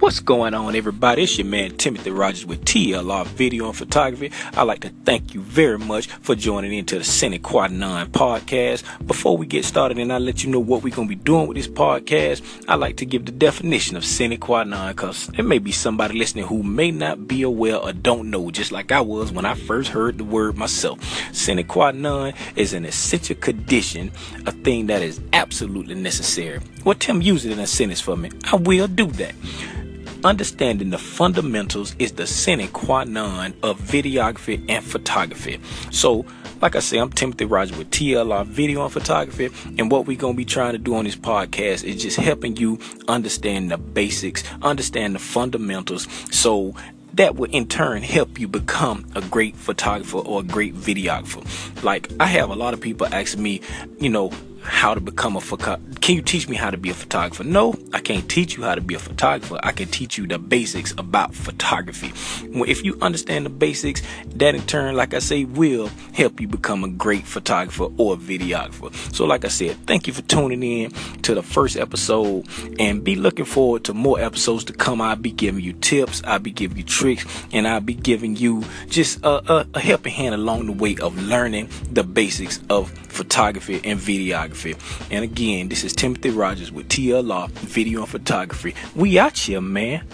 What's going on, everybody? It's your man Timothy Rogers with TLR Video and Photography. I'd like to thank you very much for joining into the Sine Qua Non podcast. Before we get started and I let you know what we're going to be doing with this podcast, I'd like to give the definition of Sine Qua Non because there may be somebody listening who may not be aware or don't know, just like I was when I first heard the word myself. Sine Qua Non is an essential condition, a thing that is absolutely necessary. Well, Tim, use it in a sentence for me. I will do that. Understanding the fundamentals is the sine qua non of videography and photography. So, like I say, I'm Timothy Rogers with TLR Video and Photography, and what we're gonna be trying to do on this podcast is just helping you understand the basics, understand the fundamentals, so that will in turn help you become a great photographer or a great videographer. Like I have a lot of people asking me, you know, how to become a photographer. Can you teach me how to be a photographer? No, I can't teach you how to be a photographer. I can teach you the basics about photography. If you understand the basics, that in turn, like I say, will help you become a great photographer or videographer. So, like I said, thank you for tuning in to the first episode and be looking forward to more episodes to come. I'll be giving you tips, I'll be giving you tricks, and I'll be giving you just a, a, a helping hand along the way of learning the basics of photography and videography. And again, this is Timothy Rogers with TLR Video and Photography. We out here, man.